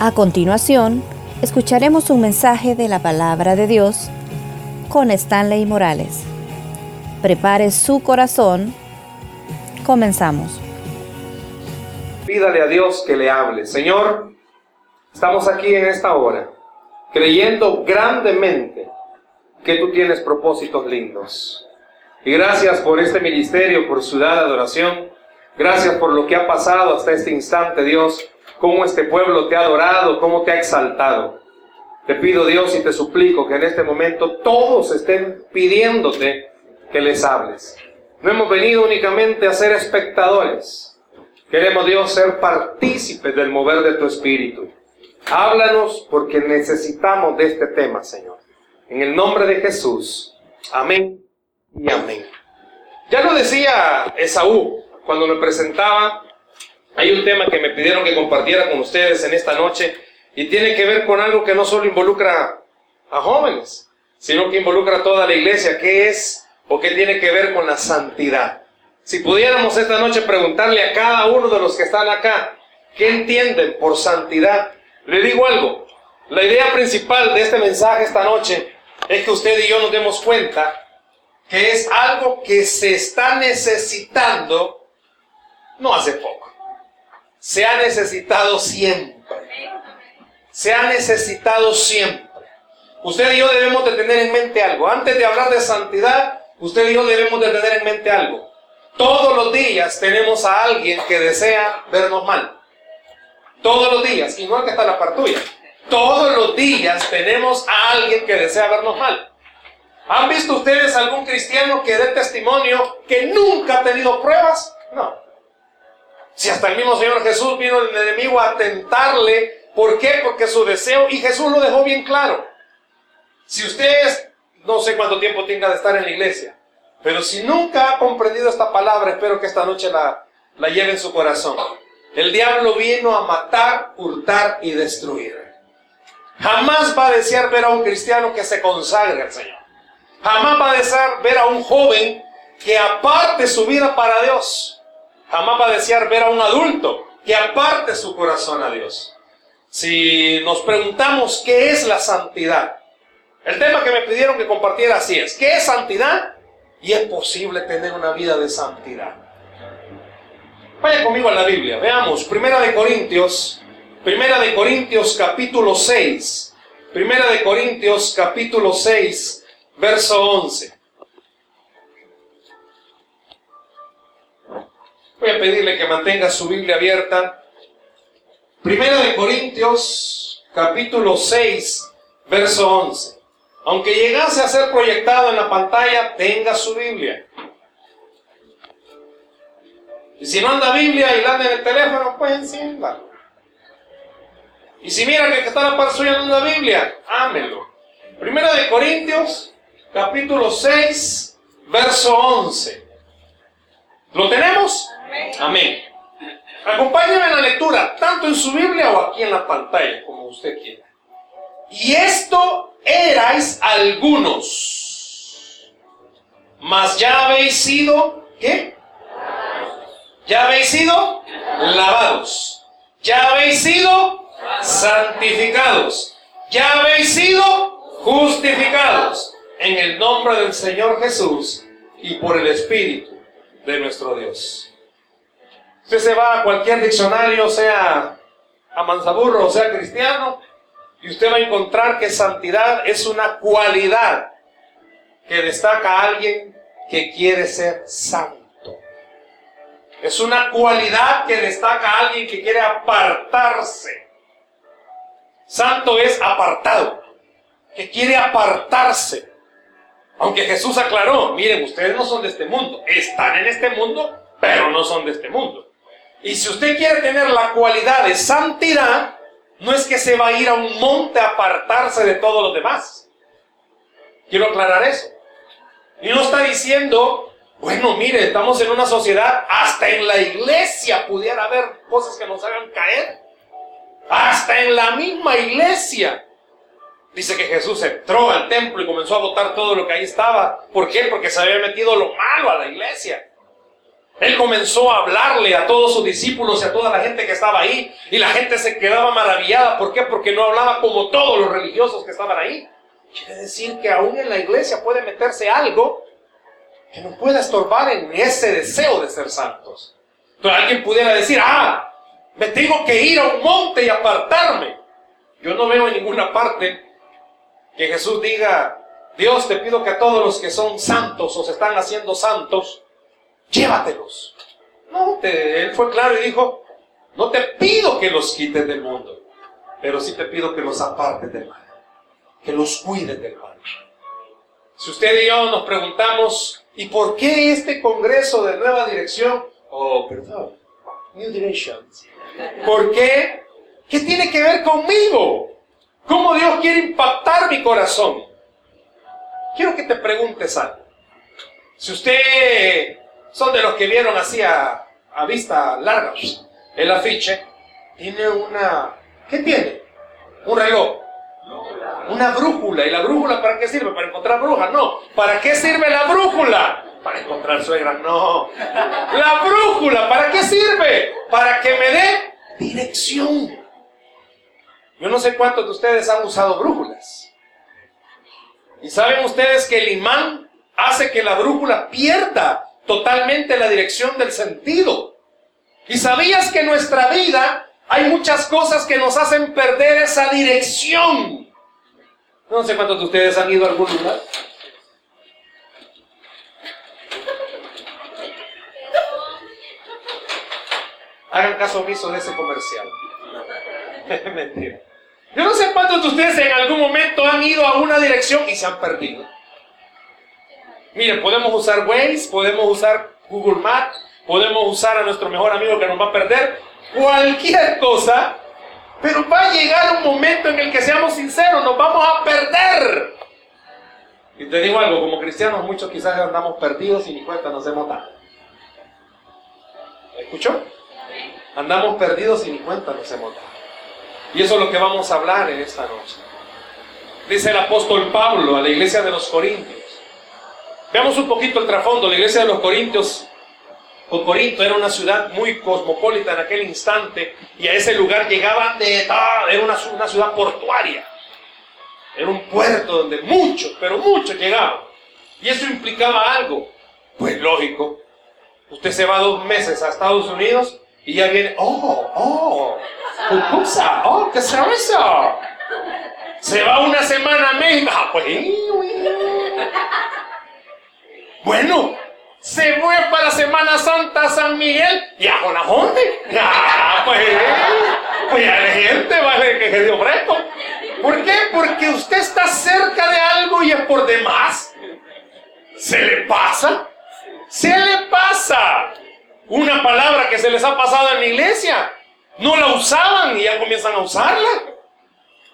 A continuación, escucharemos un mensaje de la palabra de Dios con Stanley Morales. Prepare su corazón. Comenzamos. Pídale a Dios que le hable. Señor, estamos aquí en esta hora, creyendo grandemente que tú tienes propósitos lindos. Y gracias por este ministerio, por su dada adoración. Gracias por lo que ha pasado hasta este instante, Dios. Cómo este pueblo te ha adorado, cómo te ha exaltado. Te pido, Dios, y te suplico que en este momento todos estén pidiéndote que les hables. No hemos venido únicamente a ser espectadores. Queremos, Dios, ser partícipes del mover de tu espíritu. Háblanos porque necesitamos de este tema, Señor. En el nombre de Jesús. Amén y amén. Ya lo decía Esaú cuando me presentaba. Hay un tema que me pidieron que compartiera con ustedes en esta noche y tiene que ver con algo que no solo involucra a jóvenes, sino que involucra a toda la iglesia, que es o que tiene que ver con la santidad. Si pudiéramos esta noche preguntarle a cada uno de los que están acá, ¿qué entienden por santidad? Le digo algo, la idea principal de este mensaje esta noche es que usted y yo nos demos cuenta que es algo que se está necesitando no hace poco. Se ha necesitado siempre. Se ha necesitado siempre. Usted y yo debemos de tener en mente algo. Antes de hablar de santidad, usted y yo debemos de tener en mente algo. Todos los días tenemos a alguien que desea vernos mal. Todos los días. Es que está la partuya. Todos los días tenemos a alguien que desea vernos mal. ¿Han visto ustedes algún cristiano que dé testimonio que nunca ha tenido pruebas? No. Si hasta el mismo Señor Jesús vino el enemigo a tentarle, ¿por qué? Porque su deseo, y Jesús lo dejó bien claro. Si ustedes, no sé cuánto tiempo tenga de estar en la iglesia, pero si nunca ha comprendido esta palabra, espero que esta noche la, la lleve en su corazón. El diablo vino a matar, hurtar y destruir. Jamás va a desear ver a un cristiano que se consagre al Señor. Jamás va a desear ver a un joven que aparte su vida para Dios. Jamás va a desear ver a un adulto que aparte su corazón a Dios. Si nos preguntamos qué es la santidad, el tema que me pidieron que compartiera así es, ¿qué es santidad? Y es posible tener una vida de santidad. Vaya conmigo a la Biblia, veamos, Primera de Corintios Primera de Corintios capítulo 6. Primera de Corintios capítulo 6, verso 11. Voy a pedirle que mantenga su Biblia abierta. Primera de Corintios capítulo 6, verso 11. Aunque llegase a ser proyectado en la pantalla, tenga su Biblia. Y si no anda Biblia y la anda en el teléfono, pues enciéndalo. Y si mira que está la par suya en la Biblia, ámelo. Primera de Corintios, capítulo 6, verso 11. ¿Lo tenemos? Amén. Acompáñame en la lectura, tanto en su Biblia o aquí en la pantalla, como usted quiera. Y esto erais algunos, mas ya habéis sido, ¿qué? Ya habéis sido lavados. Ya habéis sido santificados. Ya habéis sido justificados en el nombre del Señor Jesús y por el Espíritu de nuestro Dios. Usted se va a cualquier diccionario, sea a manzaburro o sea cristiano, y usted va a encontrar que santidad es una cualidad que destaca a alguien que quiere ser santo. Es una cualidad que destaca a alguien que quiere apartarse Santo es apartado, que quiere apartarse. Aunque Jesús aclaró, miren, ustedes no son de este mundo, están en este mundo, pero no son de este mundo. Y si usted quiere tener la cualidad de santidad, no es que se va a ir a un monte a apartarse de todos los demás. Quiero aclarar eso. Y no está diciendo, bueno, mire, estamos en una sociedad, hasta en la iglesia pudiera haber cosas que nos hagan caer. Hasta en la misma iglesia. Dice que Jesús entró al templo y comenzó a botar todo lo que ahí estaba. ¿Por qué? Porque se había metido lo malo a la iglesia. Él comenzó a hablarle a todos sus discípulos y a toda la gente que estaba ahí. Y la gente se quedaba maravillada. ¿Por qué? Porque no hablaba como todos los religiosos que estaban ahí. Quiere decir que aún en la iglesia puede meterse algo que nos pueda estorbar en ese deseo de ser santos. Entonces alguien pudiera decir, ah, me tengo que ir a un monte y apartarme. Yo no veo en ninguna parte que Jesús diga, Dios te pido que a todos los que son santos o se están haciendo santos, llévatelos. No, él fue claro y dijo, no te pido que los quites del mundo, pero sí te pido que los apartes del mal, que los cuides del mal. Si usted y yo nos preguntamos, ¿y por qué este Congreso de Nueva Dirección? Oh, perdón, New Direction. ¿Por qué? ¿Qué tiene que ver conmigo? ¿Cómo Dios quiere impactar mi corazón? Quiero que te preguntes algo. Si usted son de los que vieron así a, vista larga el afiche, tiene una... ¿Qué tiene? Un reloj. Una brújula. ¿Y la brújula para qué sirve? ¿Para encontrar brujas? No. ¿Para qué sirve la brújula? Para encontrar suegras. No. La brújula, ¿para qué sirve? Para que me dé dirección. Yo no sé cuántos de ustedes han usado brújulas. ¿Y saben ustedes que el imán hace que la brújula pierda totalmente la dirección del sentido. Y sabías que en nuestra vida hay muchas cosas que nos hacen perder esa dirección. No sé cuántos de ustedes han ido a algún lugar. Hagan caso omiso de ese comercial. Mentira. Yo no sé cuántos de ustedes en algún momento han ido a una dirección y se han perdido. Miren, podemos usar Waze, podemos usar Google Maps, podemos usar a nuestro mejor amigo que nos va a perder, cualquier cosa, pero va a llegar un momento en el que seamos sinceros, nos vamos a perder. Y te digo algo, como cristianos muchos quizás andamos perdidos y ni cuenta nos hemos dado. ¿Escuchó? Andamos perdidos y ni cuenta nos hemos dado. Y eso es lo que vamos a hablar en esta noche. Dice el apóstol Pablo a la iglesia de los Corintios. Veamos un poquito el trasfondo. La iglesia de los Corintios, o Corinto era una ciudad muy cosmopolita en aquel instante y a ese lugar llegaban de... Era una, una ciudad portuaria. Era un puerto donde muchos, pero muchos llegaban. Y eso implicaba algo. Pues lógico. Usted se va dos meses a Estados Unidos y ya viene, oh, oh, pupusa, oh, ¿qué eso? Se va una semana a México, ah, pues, bueno, se fue para Semana Santa San Miguel y a Jonajonte. Ah, pues, pues ya de gente, vale, que se dio fresco. ¿Por qué? Porque usted está cerca de algo y es por demás. ¿Se le pasa? Se le pasa. Una palabra que se les ha pasado en la iglesia. No la usaban y ya comienzan a usarla.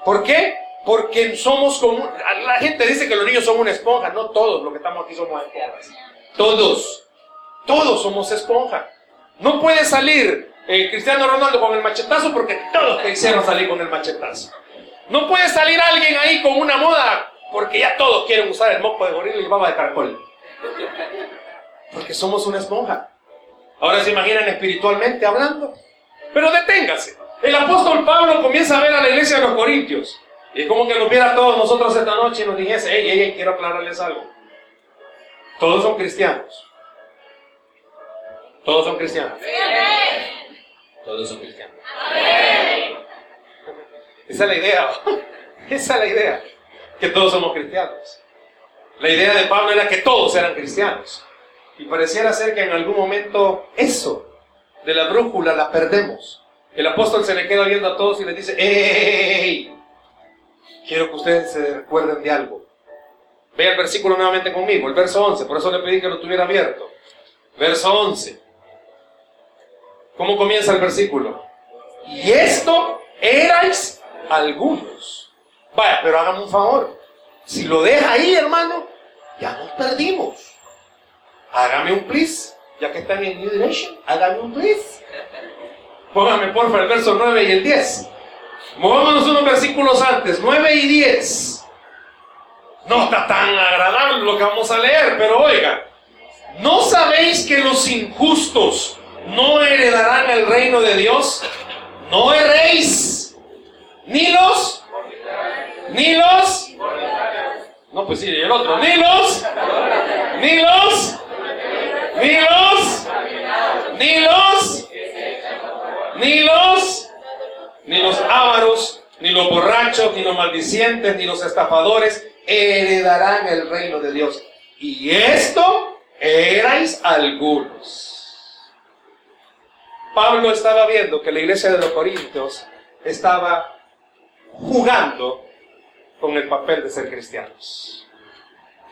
¿Por qué? Porque somos como... La gente dice que los niños son una esponja. No todos los que estamos aquí somos esponjas. Todos. Todos somos esponja. No puede salir el Cristiano Ronaldo con el machetazo porque todos te salir con el machetazo. No puede salir alguien ahí con una moda porque ya todos quieren usar el moco de gorila y baba de caracol. Porque somos una esponja. Ahora se imaginan espiritualmente hablando. Pero deténgase. El apóstol Pablo comienza a ver a la iglesia de los Corintios. Y como que nos viera a todos nosotros esta noche y nos dijese, hey, hey, quiero aclararles algo. Todos son cristianos. Todos son cristianos. Todos son cristianos. Esa es la idea. Esa es la idea. Que todos somos cristianos. La idea de Pablo era que todos eran cristianos. Y pareciera ser que en algún momento eso de la brújula la perdemos. El apóstol se le queda viendo a todos y les dice, ¡Ey! Quiero que ustedes se recuerden de algo. Vea el versículo nuevamente conmigo, el verso 11, por eso le pedí que lo tuviera abierto. Verso 11. ¿Cómo comienza el versículo? Y esto erais algunos. Vaya, pero hágame un favor. Si lo deja ahí, hermano, ya nos perdimos. Hágame un please, ya que están en New Direction, hágame un please. Póngame porfa el verso 9 y el 10. Movámonos unos versículos antes, 9 y 10. No está tan agradable lo que vamos a leer, pero oiga, ¿No sabéis que los injustos no heredarán el reino de Dios? No erréis, ni los, ni los, no, pues sí, el otro, ni los, ni los, ni los, ni los, ni los, ni los ávaros, ni los borrachos, ni los maldicientes, ni los estafadores heredarán el reino de Dios. Y esto erais algunos. Pablo estaba viendo que la iglesia de los Corintios estaba jugando con el papel de ser cristianos.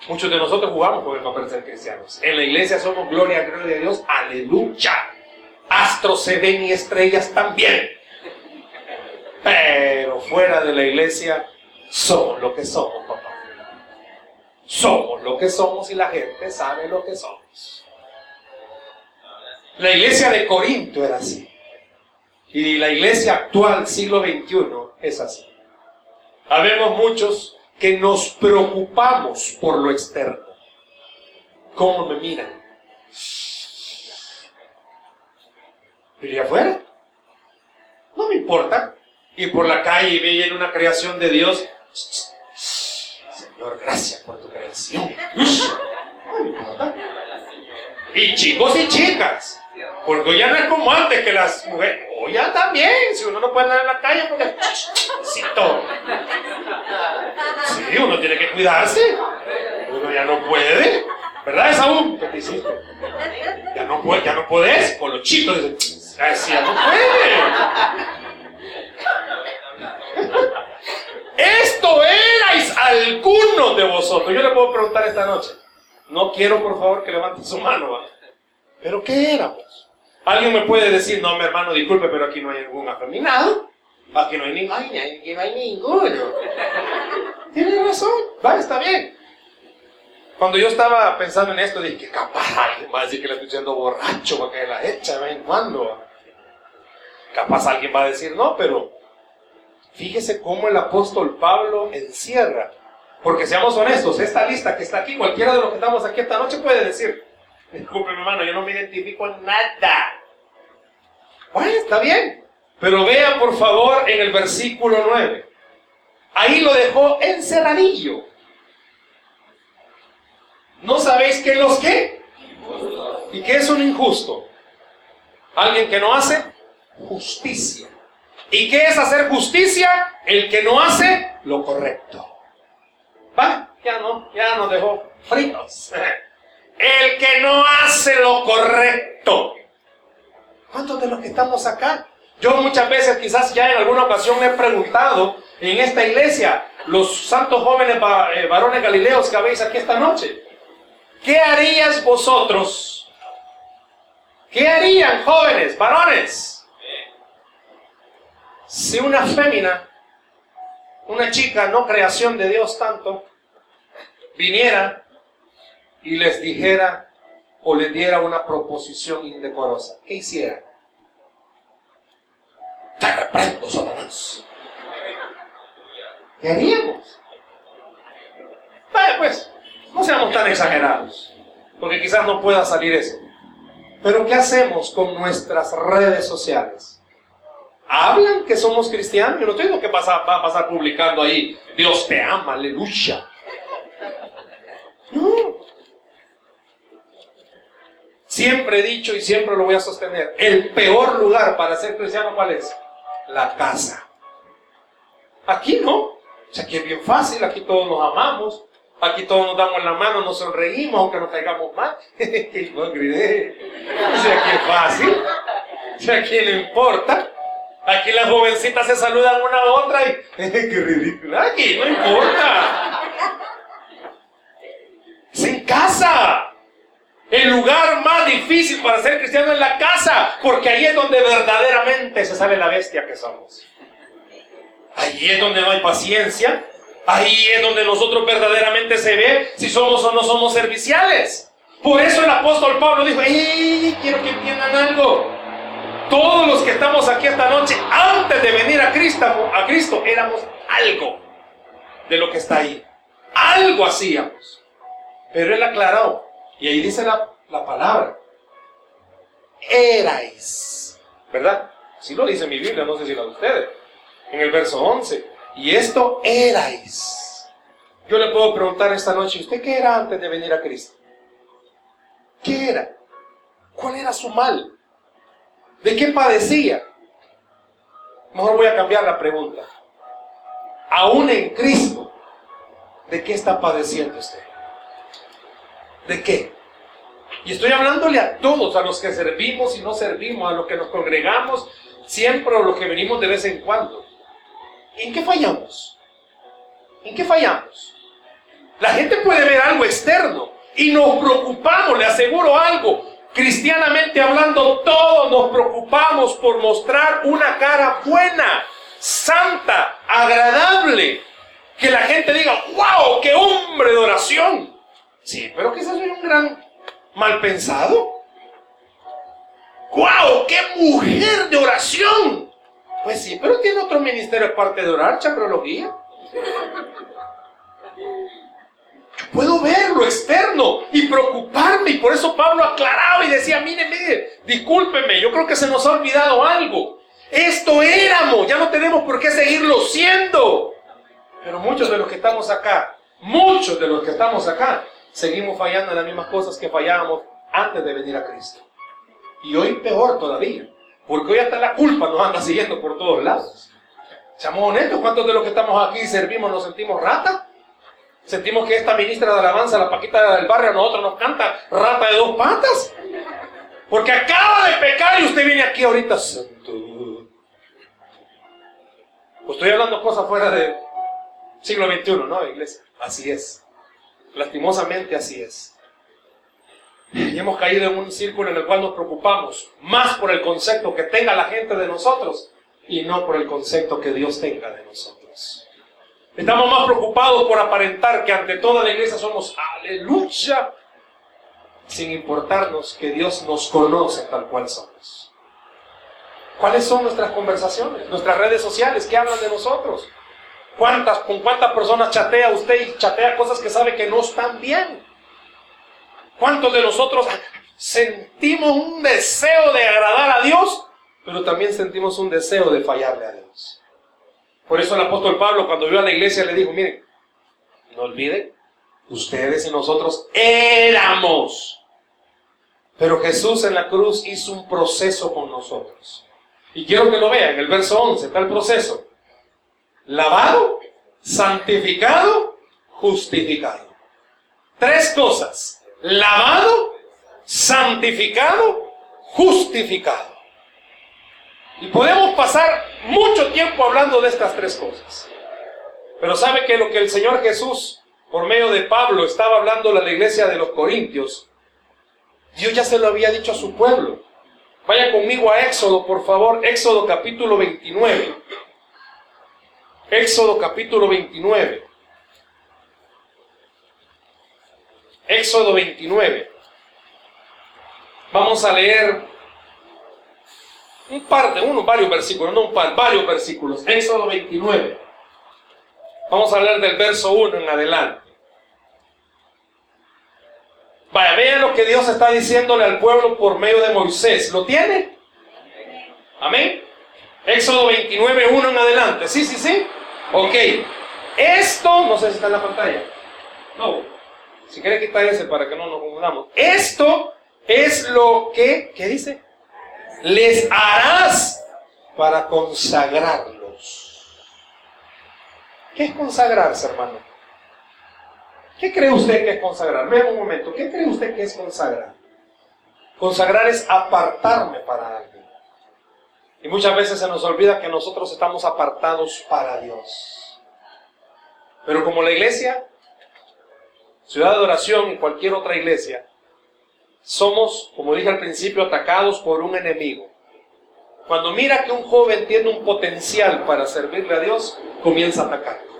Muchos de nosotros jugamos con el papel de ser cristianos. En la iglesia somos gloria, gloria a Dios, aleluya. Astros se ven y estrellas también. Pero fuera de la iglesia somos lo que somos, papá. Somos lo que somos y la gente sabe lo que somos. La iglesia de Corinto era así. Y la iglesia actual, siglo XXI, es así. Habemos muchos que nos preocupamos por lo externo. ¿Cómo me miran? ¿Y afuera? No me importa. Y por la calle veía una creación de Dios. Señor, gracias por tu creación. Y chicos y chicas. Porque ya no es como antes que las mujeres. O ya también, si uno no puede andar en la calle porque. Todo. Sí, uno tiene que cuidarse. Uno ya no puede. ¿Verdad, Esaú? ¿Qué te hiciste? Ya no, puede, ya no puedes. Con los chicos ya no puede. Esto erais algunos de vosotros. Yo le puedo preguntar esta noche. No quiero, por favor, que levanten su mano. ¿Pero qué éramos? Alguien me puede decir, no, mi hermano, disculpe, pero aquí no hay ningún afeminado. Aquí no hay, ni, aquí no hay ninguno. Tiene razón, va, está bien. Cuando yo estaba pensando en esto, dije que capaz alguien va a decir que le estoy diciendo borracho porque la echa de vez en cuando. Capaz alguien va a decir no, pero fíjese cómo el apóstol Pablo encierra. Porque seamos honestos, esta lista que está aquí, cualquiera de los que estamos aquí esta noche puede decir, Disculpe, mi hermano, yo no me identifico en nada. Bueno, está bien. Pero vea, por favor, en el versículo 9. Ahí lo dejó encerradillo. ¿No sabéis qué los qué? ¿Y qué es un injusto? Alguien que no hace justicia. ¿Y qué es hacer justicia? El que no hace lo correcto. ¿Va? Ya no, ya nos dejó fritos. El que no hace lo correcto. ¿Cuántos de los que estamos acá? Yo muchas veces, quizás ya en alguna ocasión me he preguntado en esta iglesia, los santos jóvenes eh, varones galileos que habéis aquí esta noche, ¿qué harías vosotros? ¿Qué harían jóvenes, varones? Si una fémina, una chica, no creación de Dios tanto, viniera y les dijera o les diera una proposición indecorosa, ¿qué hiciera? Te reprendo, Satanás. ¿Qué haríamos? Vaya, pues, no seamos tan exagerados, porque quizás no pueda salir eso. Pero ¿qué hacemos con nuestras redes sociales? Hablan que somos cristianos. Yo no estoy que va a pasar publicando ahí, Dios te ama, aleluya. No, Siempre he dicho y siempre lo voy a sostener, el peor lugar para ser cristiano, ¿cuál es? La casa. Aquí no. O sea, aquí es bien fácil, aquí todos nos amamos, aquí todos nos damos la mano, nos sonreímos, aunque nos caigamos mal. no. O sea, aquí es fácil. O sea, aquí no importa. Aquí las jovencitas se saludan una a otra y. ¡Qué ridículo! Aquí no importa. Es en casa. El lugar más difícil para ser cristiano es la casa, porque ahí es donde verdaderamente se sabe la bestia que somos. Ahí es donde no hay paciencia, ahí es donde nosotros verdaderamente se ve si somos o no somos serviciales. Por eso el apóstol Pablo dijo, ¡eh! Quiero que entiendan algo. Todos los que estamos aquí esta noche, antes de venir a Cristo, a Cristo, éramos algo de lo que está ahí. Algo hacíamos. Pero él aclaró, y ahí dice la, la palabra. Erais. ¿Verdad? Si lo dice mi Biblia, no sé si la de ustedes. En el verso 11. Y esto erais. Yo le puedo preguntar esta noche, ¿usted qué era antes de venir a Cristo? ¿Qué era? ¿Cuál era su mal? ¿De qué padecía? Mejor voy a cambiar la pregunta. Aún en Cristo, ¿de qué está padeciendo usted? ¿De qué? Y estoy hablándole a todos, a los que servimos y no servimos, a los que nos congregamos siempre o los que venimos de vez en cuando. ¿En qué fallamos? ¿En qué fallamos? La gente puede ver algo externo y nos preocupamos, le aseguro algo. Cristianamente hablando, todos nos preocupamos por mostrar una cara buena, santa, agradable. Que la gente diga, wow, qué hombre de oración. Sí, pero quizás soy un gran mal pensado. ¡Wow! ¡Qué mujer de oración! Pues sí, pero tiene otro ministerio aparte de orar, chambrología. Puedo ver lo externo y preocuparme, y por eso Pablo aclaraba y decía: Mire, mire, discúlpeme, yo creo que se nos ha olvidado algo. Esto éramos, ya no tenemos por qué seguirlo siendo. Pero muchos de los que estamos acá, muchos de los que estamos acá, seguimos fallando en las mismas cosas que fallábamos antes de venir a Cristo. Y hoy peor todavía, porque hoy hasta la culpa nos anda siguiendo por todos lados. Seamos honestos, ¿cuántos de los que estamos aquí servimos nos sentimos rata? Sentimos que esta ministra de alabanza, la Paquita del barrio, a nosotros nos canta rata de dos patas. Porque acaba de pecar y usted viene aquí ahorita. Pues estoy hablando cosas fuera del siglo XXI, ¿no, iglesia? Así es. Lastimosamente así es. Y hemos caído en un círculo en el cual nos preocupamos más por el concepto que tenga la gente de nosotros y no por el concepto que Dios tenga de nosotros. Estamos más preocupados por aparentar que ante toda la iglesia somos aleluya, sin importarnos que Dios nos conoce tal cual somos. ¿Cuáles son nuestras conversaciones? Nuestras redes sociales, ¿qué hablan de nosotros? ¿Cuántas, ¿Con cuántas personas chatea usted y chatea cosas que sabe que no están bien? ¿Cuántos de nosotros sentimos un deseo de agradar a Dios, pero también sentimos un deseo de fallarle a Dios? Por eso el apóstol Pablo cuando vio a la iglesia le dijo, miren, no olviden, ustedes y nosotros éramos. Pero Jesús en la cruz hizo un proceso con nosotros. Y quiero que lo vean, el verso 11 está el proceso. Lavado, santificado, justificado. Tres cosas. Lavado, santificado, justificado. Y podemos pasar mucho tiempo hablando de estas tres cosas. Pero sabe que lo que el Señor Jesús, por medio de Pablo, estaba hablando a la iglesia de los Corintios, Dios ya se lo había dicho a su pueblo. Vaya conmigo a Éxodo, por favor, Éxodo capítulo 29. Éxodo capítulo 29. Éxodo 29. Vamos a leer un par de, uno, varios versículos, no un par, varios versículos. Éxodo 29. Vamos a hablar del verso 1 en adelante. Vaya, vean lo que Dios está diciéndole al pueblo por medio de Moisés. ¿Lo tiene? Amén. Éxodo 29, 1 en adelante. Sí, sí, sí. Ok. Esto, no sé si está en la pantalla. No. Si quiere quitar ese para que no nos confundamos. Esto es lo que, ¿qué dice? Les harás para consagrarlos. ¿Qué es consagrarse, hermano? ¿Qué cree usted que es consagrar? Vean un momento, ¿qué cree usted que es consagrar? Consagrar es apartarme para alguien. Y muchas veces se nos olvida que nosotros estamos apartados para Dios. Pero como la iglesia, ciudad de oración y cualquier otra iglesia, somos, como dije al principio, atacados por un enemigo. Cuando mira que un joven tiene un potencial para servirle a Dios, comienza a atacarlo.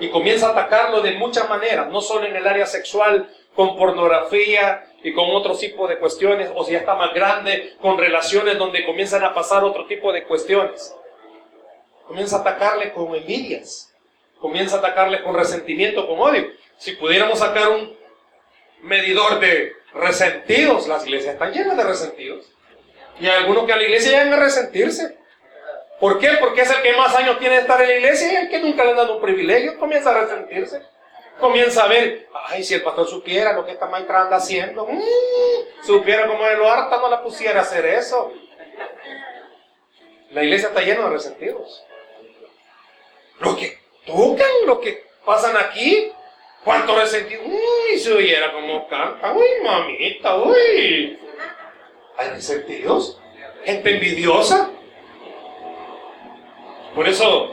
Y comienza a atacarlo de muchas maneras, no solo en el área sexual, con pornografía y con otro tipo de cuestiones, o si ya está más grande, con relaciones donde comienzan a pasar otro tipo de cuestiones. Comienza a atacarle con envidias, comienza a atacarle con resentimiento, con odio. Si pudiéramos sacar un medidor de resentidos. Las iglesias están llenas de resentidos. Y hay algunos que a la iglesia llegan a resentirse. ¿Por qué? Porque es el que más años tiene de estar en la iglesia y el que nunca le han dado un privilegio comienza a resentirse. Comienza a ver, ay, si el pastor supiera lo que esta maestra anda haciendo, mm, supiera cómo lo harta no la pusiera a hacer eso. La iglesia está llena de resentidos. Lo que tocan, lo que pasan aquí, cuánto resentido, uy, se oyera como canta, uy, mamita, uy. Hay resentidos, gente envidiosa. Por eso,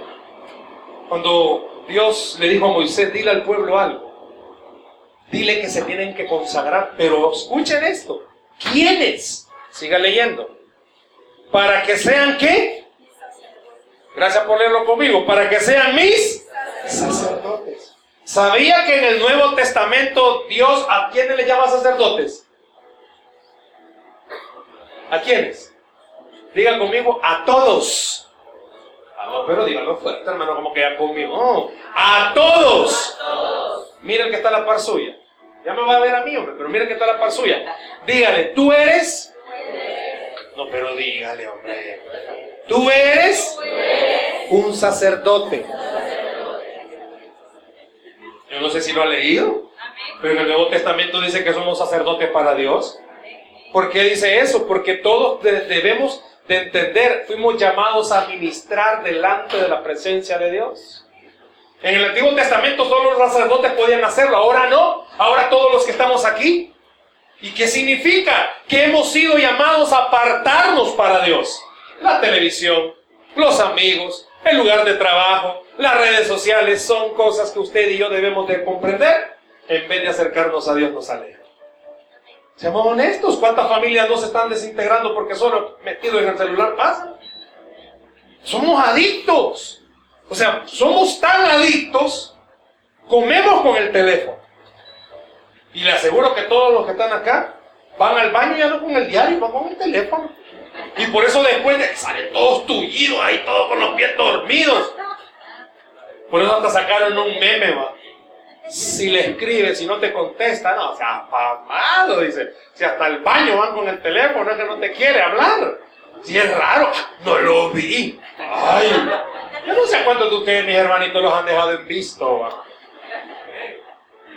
cuando Dios le dijo a Moisés, dile al pueblo algo, dile que se tienen que consagrar, pero escuchen esto, ¿quiénes? Siga leyendo. Para que sean qué? Gracias por leerlo conmigo. Para que sean mis sacerdotes. ¿Sabía que en el Nuevo Testamento Dios a quiénes le llama sacerdotes? ¿A quiénes? Diga conmigo, a todos. Ah, pero dígalo fuerte, hermano, como que ya conmigo. a todos. Mira el que está a la par suya. Ya me va a ver a mí, hombre, pero mira el que está a la par suya. Dígale, tú eres. No, pero dígale, hombre. Tú eres un sacerdote. Yo no sé si lo ha leído, pero el Nuevo Testamento dice que somos sacerdotes para Dios. ¿Por qué dice eso? Porque todos debemos de entender, fuimos llamados a ministrar delante de la presencia de Dios. En el Antiguo Testamento solo los sacerdotes podían hacerlo, ahora no, ahora todos los que estamos aquí. ¿Y qué significa? Que hemos sido llamados a apartarnos para Dios. La televisión, los amigos, el lugar de trabajo, las redes sociales son cosas que usted y yo debemos de comprender. En vez de acercarnos a Dios nos aleja. Seamos honestos, ¿cuántas familias no se están desintegrando porque solo metidos en el celular pasa? Somos adictos. O sea, somos tan adictos, comemos con el teléfono. Y le aseguro que todos los que están acá van al baño ya no con el diario, van con el teléfono. Y por eso después de, salen todos tullidos ahí, todos con los pies dormidos. Por eso hasta sacaron un meme, va si le escribes, si no te contesta, no, o sea, pamado, dice. Si hasta el baño van con el teléfono, es que no te quiere hablar. Si es raro, no lo vi. Ay, yo no sé cuántos de ustedes, mis hermanitos, los han dejado en visto.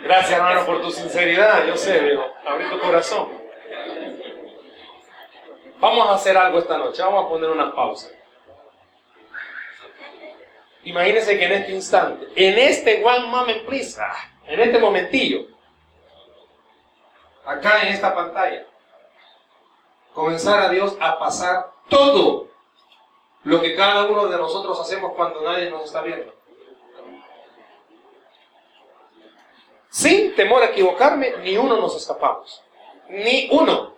Gracias, hermano, por tu sinceridad. Yo sé, viejo. Abrí tu corazón. Vamos a hacer algo esta noche. Vamos a poner una pausa. Imagínense que en este instante, en este one moment please, ah, en este momentillo, acá en esta pantalla, comenzar a Dios a pasar todo lo que cada uno de nosotros hacemos cuando nadie nos está viendo. Sin temor a equivocarme, ni uno nos escapamos. Ni uno.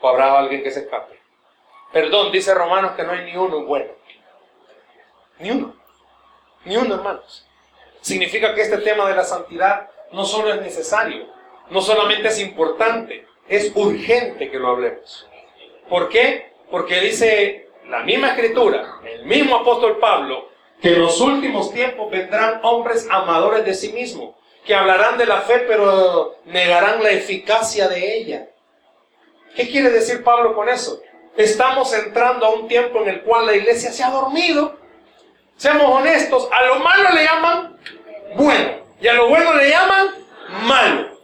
¿O habrá alguien que se escape? Perdón, dice Romanos que no hay ni uno bueno. Ni uno. Ni uno, hermanos. Significa que este tema de la santidad no solo es necesario, no solamente es importante, es urgente que lo hablemos. ¿Por qué? Porque dice la misma escritura, el mismo apóstol Pablo, que en los últimos tiempos vendrán hombres amadores de sí mismos, que hablarán de la fe pero negarán la eficacia de ella. ¿Qué quiere decir Pablo con eso? Estamos entrando a un tiempo en el cual la iglesia se ha dormido. Seamos honestos, a lo malo le llaman bueno y a lo bueno le llaman malo.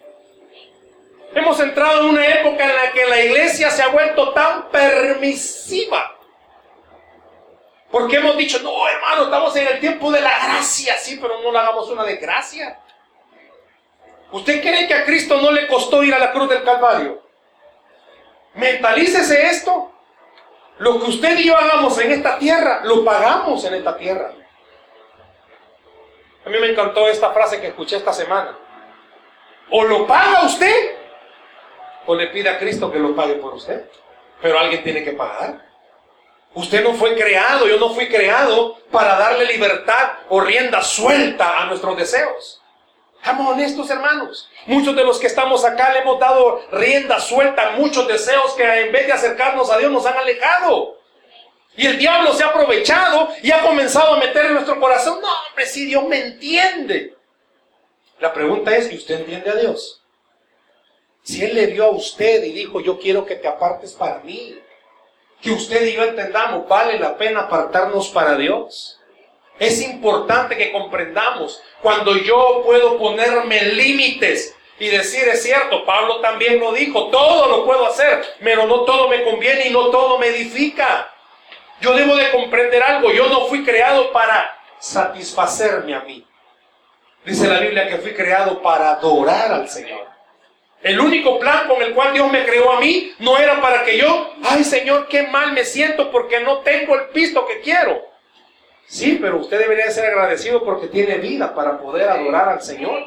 Hemos entrado en una época en la que la iglesia se ha vuelto tan permisiva. Porque hemos dicho, no hermano, estamos en el tiempo de la gracia, sí, pero no le hagamos una desgracia. ¿Usted cree que a Cristo no le costó ir a la cruz del Calvario? Mentalícese esto. Lo que usted y yo hagamos en esta tierra, lo pagamos en esta tierra. A mí me encantó esta frase que escuché esta semana. O lo paga usted, o le pide a Cristo que lo pague por usted. Pero alguien tiene que pagar. Usted no fue creado, yo no fui creado para darle libertad o rienda suelta a nuestros deseos. Seamos honestos, hermanos. Muchos de los que estamos acá le hemos dado rienda suelta a muchos deseos que en vez de acercarnos a Dios nos han alejado. Y el diablo se ha aprovechado y ha comenzado a meter en nuestro corazón. No, hombre, si Dios me entiende. La pregunta es, ¿y usted entiende a Dios? Si Él le dio a usted y dijo, yo quiero que te apartes para mí, que usted y yo entendamos, vale la pena apartarnos para Dios. Es importante que comprendamos cuando yo puedo ponerme límites y decir, es cierto, Pablo también lo dijo, todo lo puedo hacer, pero no todo me conviene y no todo me edifica. Yo debo de comprender algo, yo no fui creado para satisfacerme a mí. Dice la Biblia que fui creado para adorar al Señor. El único plan con el cual Dios me creó a mí no era para que yo, ay Señor, qué mal me siento porque no tengo el pisto que quiero. Sí, pero usted debería ser agradecido porque tiene vida para poder adorar al Señor.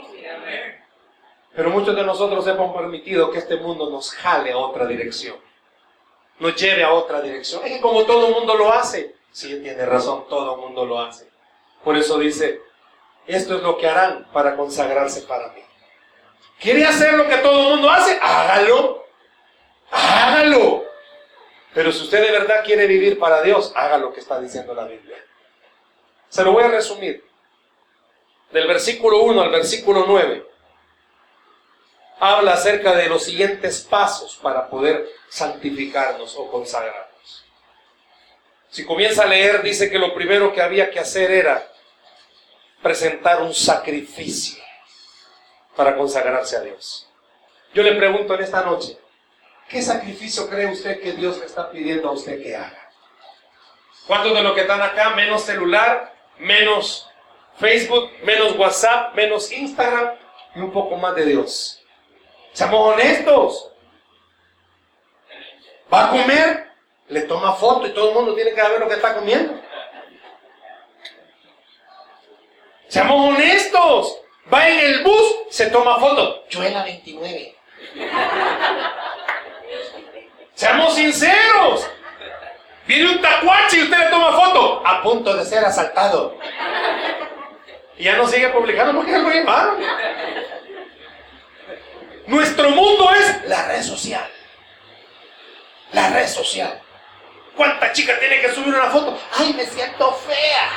Pero muchos de nosotros hemos permitido que este mundo nos jale a otra dirección. Nos lleve a otra dirección. Es que como todo el mundo lo hace. Sí, tiene razón, todo el mundo lo hace. Por eso dice, esto es lo que harán para consagrarse para mí. ¿Quiere hacer lo que todo el mundo hace? Hágalo. Hágalo. Pero si usted de verdad quiere vivir para Dios, haga lo que está diciendo la Biblia. Se lo voy a resumir. Del versículo 1 al versículo 9 habla acerca de los siguientes pasos para poder santificarnos o consagrarnos. Si comienza a leer, dice que lo primero que había que hacer era presentar un sacrificio para consagrarse a Dios. Yo le pregunto en esta noche, ¿qué sacrificio cree usted que Dios le está pidiendo a usted que haga? ¿Cuántos de los que están acá, menos celular, menos Facebook, menos WhatsApp, menos Instagram y un poco más de Dios? Seamos honestos. Va a comer, le toma foto y todo el mundo tiene que ver lo que está comiendo. Seamos honestos. Va en el bus, se toma foto. Yo en la 29. Seamos sinceros. Viene un tacuache y usted le toma foto. A punto de ser asaltado. Y ya no sigue publicando porque lo llevaron. Nuestro mundo es la red social. La red social. ¿Cuánta chica tiene que subir una foto? ¡Ay, me siento fea!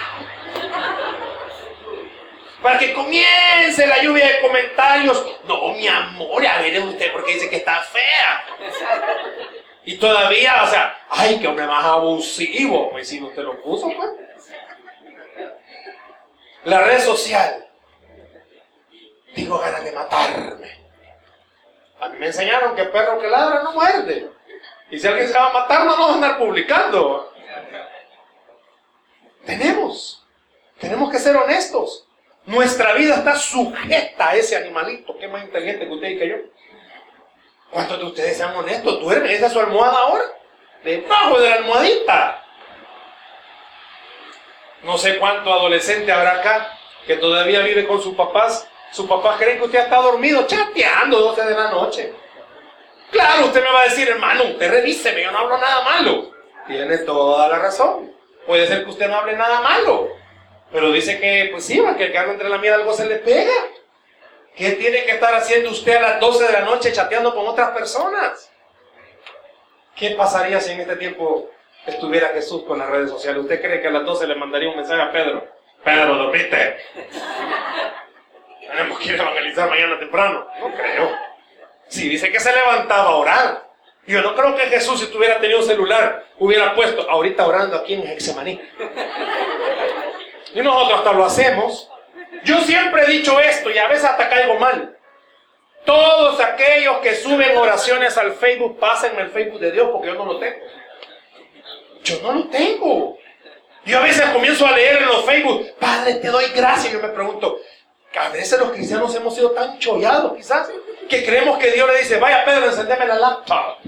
Para que comience la lluvia de comentarios. No, mi amor, a ver usted porque dice que está fea. Y todavía, o sea, ay, qué hombre más abusivo. Pues si usted lo puso, pues. La red social. Tengo ganas de matarme. A mí me enseñaron que perro que ladra no muerde. Y si alguien se va a matar, no vamos a andar publicando. Tenemos. Tenemos que ser honestos. Nuestra vida está sujeta a ese animalito, que es más inteligente que usted y que yo. ¿Cuántos de ustedes sean honestos? ¿Duermen? ¿Esa es su almohada ahora? Debajo de la almohadita. No sé cuánto adolescente habrá acá que todavía vive con sus papás su papá cree que usted está dormido chateando 12 de la noche. Claro, usted me va a decir, hermano, usted revíseme, yo no hablo nada malo. Tiene toda la razón. Puede ser que usted no hable nada malo. Pero dice que, pues sí, que el que entre la mierda algo se le pega. ¿Qué tiene que estar haciendo usted a las 12 de la noche chateando con otras personas? ¿Qué pasaría si en este tiempo estuviera Jesús con las redes sociales? ¿Usted cree que a las 12 le mandaría un mensaje a Pedro? Pedro, dormite. Tenemos que ir a evangelizar mañana temprano. No creo. Sí, dice que se levantaba a orar. Yo no creo que Jesús, si tuviera tenido un celular, hubiera puesto ahorita orando aquí en Hexemaní. Y nosotros hasta lo hacemos. Yo siempre he dicho esto y a veces hasta caigo mal. Todos aquellos que suben oraciones al Facebook, pásenme el Facebook de Dios porque yo no lo tengo. Yo no lo tengo. Yo a veces comienzo a leer en los Facebook, Padre, te doy gracias. Yo me pregunto, a veces los cristianos hemos sido tan chollados, quizás, que creemos que Dios le dice, vaya Pedro, encendeme la laptop.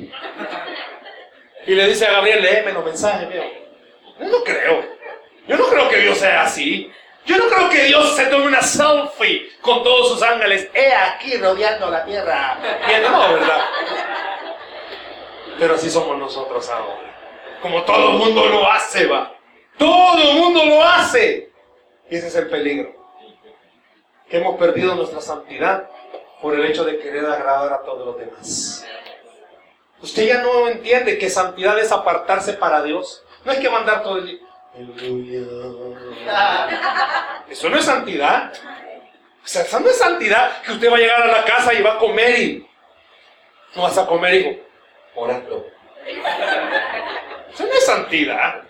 Y le dice a Gabriel, léeme los mensajes, mío. Yo no creo. Yo no creo que Dios sea así. Yo no creo que Dios se tome una selfie con todos sus ángeles. He aquí rodeando la tierra. No, ¿verdad? Pero así somos nosotros ahora. Como todo el mundo lo hace, va. Todo el mundo lo hace. Y ese es el peligro que hemos perdido nuestra santidad por el hecho de querer agradar a todos los demás. Usted ya no entiende que santidad es apartarse para Dios. No hay que mandar todo el día. Eso no es santidad. O sea, eso no es santidad que usted va a llegar a la casa y va a comer y No vas a comer, hijo. Orando. Eso no es santidad.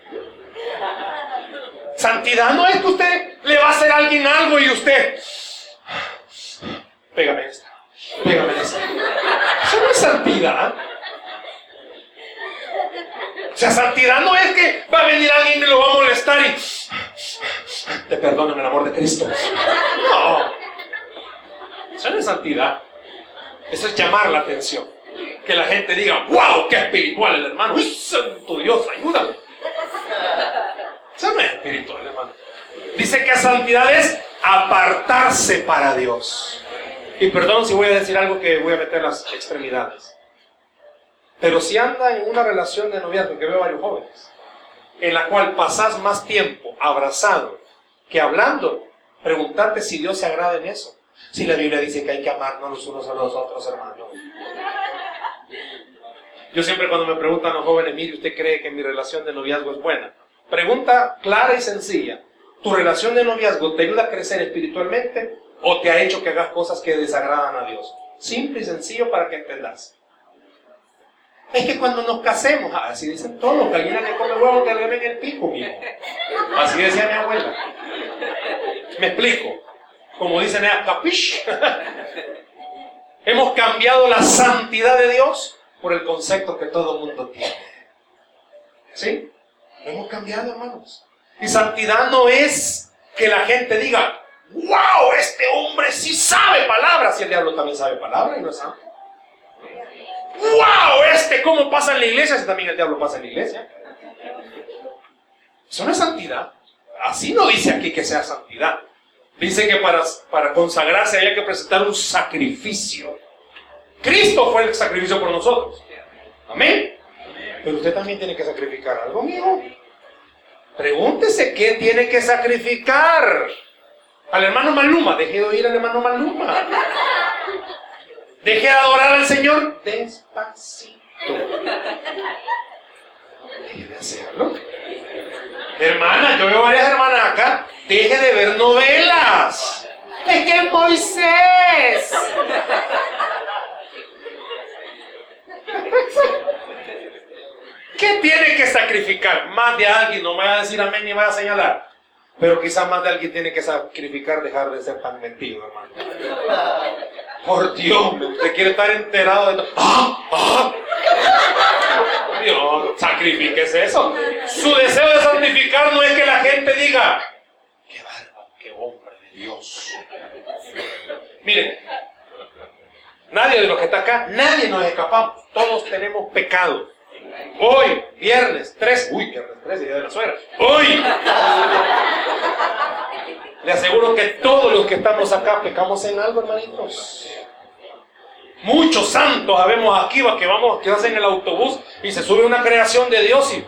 Santidad no es que usted le va a hacer a alguien algo y usted. Pégame esta. Pégame esta. Eso no es santidad. O sea, santidad no es que va a venir alguien y lo va a molestar y. Te perdono en el amor de Cristo. No. Eso no es santidad. Eso es llamar la atención. Que la gente diga, wow, qué espiritual el hermano. ¡Uy, santo Dios, ayúdame! Eso no es espiritual, hermano. Dice que santidad es apartarse para Dios. Y perdón si voy a decir algo que voy a meter las extremidades. Pero si anda en una relación de noviazgo, que veo varios jóvenes, en la cual pasas más tiempo abrazado que hablando, preguntarte si Dios se agrada en eso. Si la Biblia dice que hay que amarnos los unos a los otros, hermanos. Yo siempre cuando me preguntan los jóvenes, mire, ¿usted cree que mi relación de noviazgo es buena? Pregunta clara y sencilla. ¿Tu relación de noviazgo te ayuda a crecer espiritualmente o te ha hecho que hagas cosas que desagradan a Dios? Simple y sencillo para que entendas. Es que cuando nos casemos, así dicen todos, los gallinas que comen huevo que le el pico, mío. Así decía mi abuela. Me explico. Como dicen, capish. Hemos cambiado la santidad de Dios por el concepto que todo el mundo tiene. ¿Sí? Hemos cambiado, hermanos. Y santidad no es que la gente diga, wow, este hombre sí sabe palabras. Y el diablo también sabe palabras y no es santo. ¡Wow! Este, ¿cómo pasa en la iglesia? Si también el diablo pasa en la iglesia. Eso no es santidad. Así no dice aquí que sea santidad. Dice que para, para consagrarse había que presentar un sacrificio. Cristo fue el sacrificio por nosotros. Amén. Pero usted también tiene que sacrificar algo, amigo. Pregúntese qué tiene que sacrificar. Al hermano Maluma, deje de oír al hermano Maluma. Deje de adorar al Señor despacito. Deje de hacerlo. Hermana, yo veo varias hermanas acá. Deje de ver novelas. Es que Moisés. ¿Qué tiene que sacrificar? Más de alguien, no me va a decir amén ni me va a señalar. Pero quizás más de alguien tiene que sacrificar dejar de ser tan mentido, hermano. Por Dios, usted quiere estar enterado de todo. ¡Ah! ¡Ah! Dios, sacrifíquese eso. Su deseo de santificar no es que la gente diga, qué bárbaro, qué hombre de Dios. Miren, nadie de los que está acá, nadie nos escapamos. Todos tenemos pecado. Hoy, viernes 3, uy, viernes 3, día de la suegra. Hoy, le aseguro que todos los que estamos acá pecamos en algo, hermanitos. Muchos santos habemos aquí que vamos, que hacen el autobús y se sube una creación de Dios y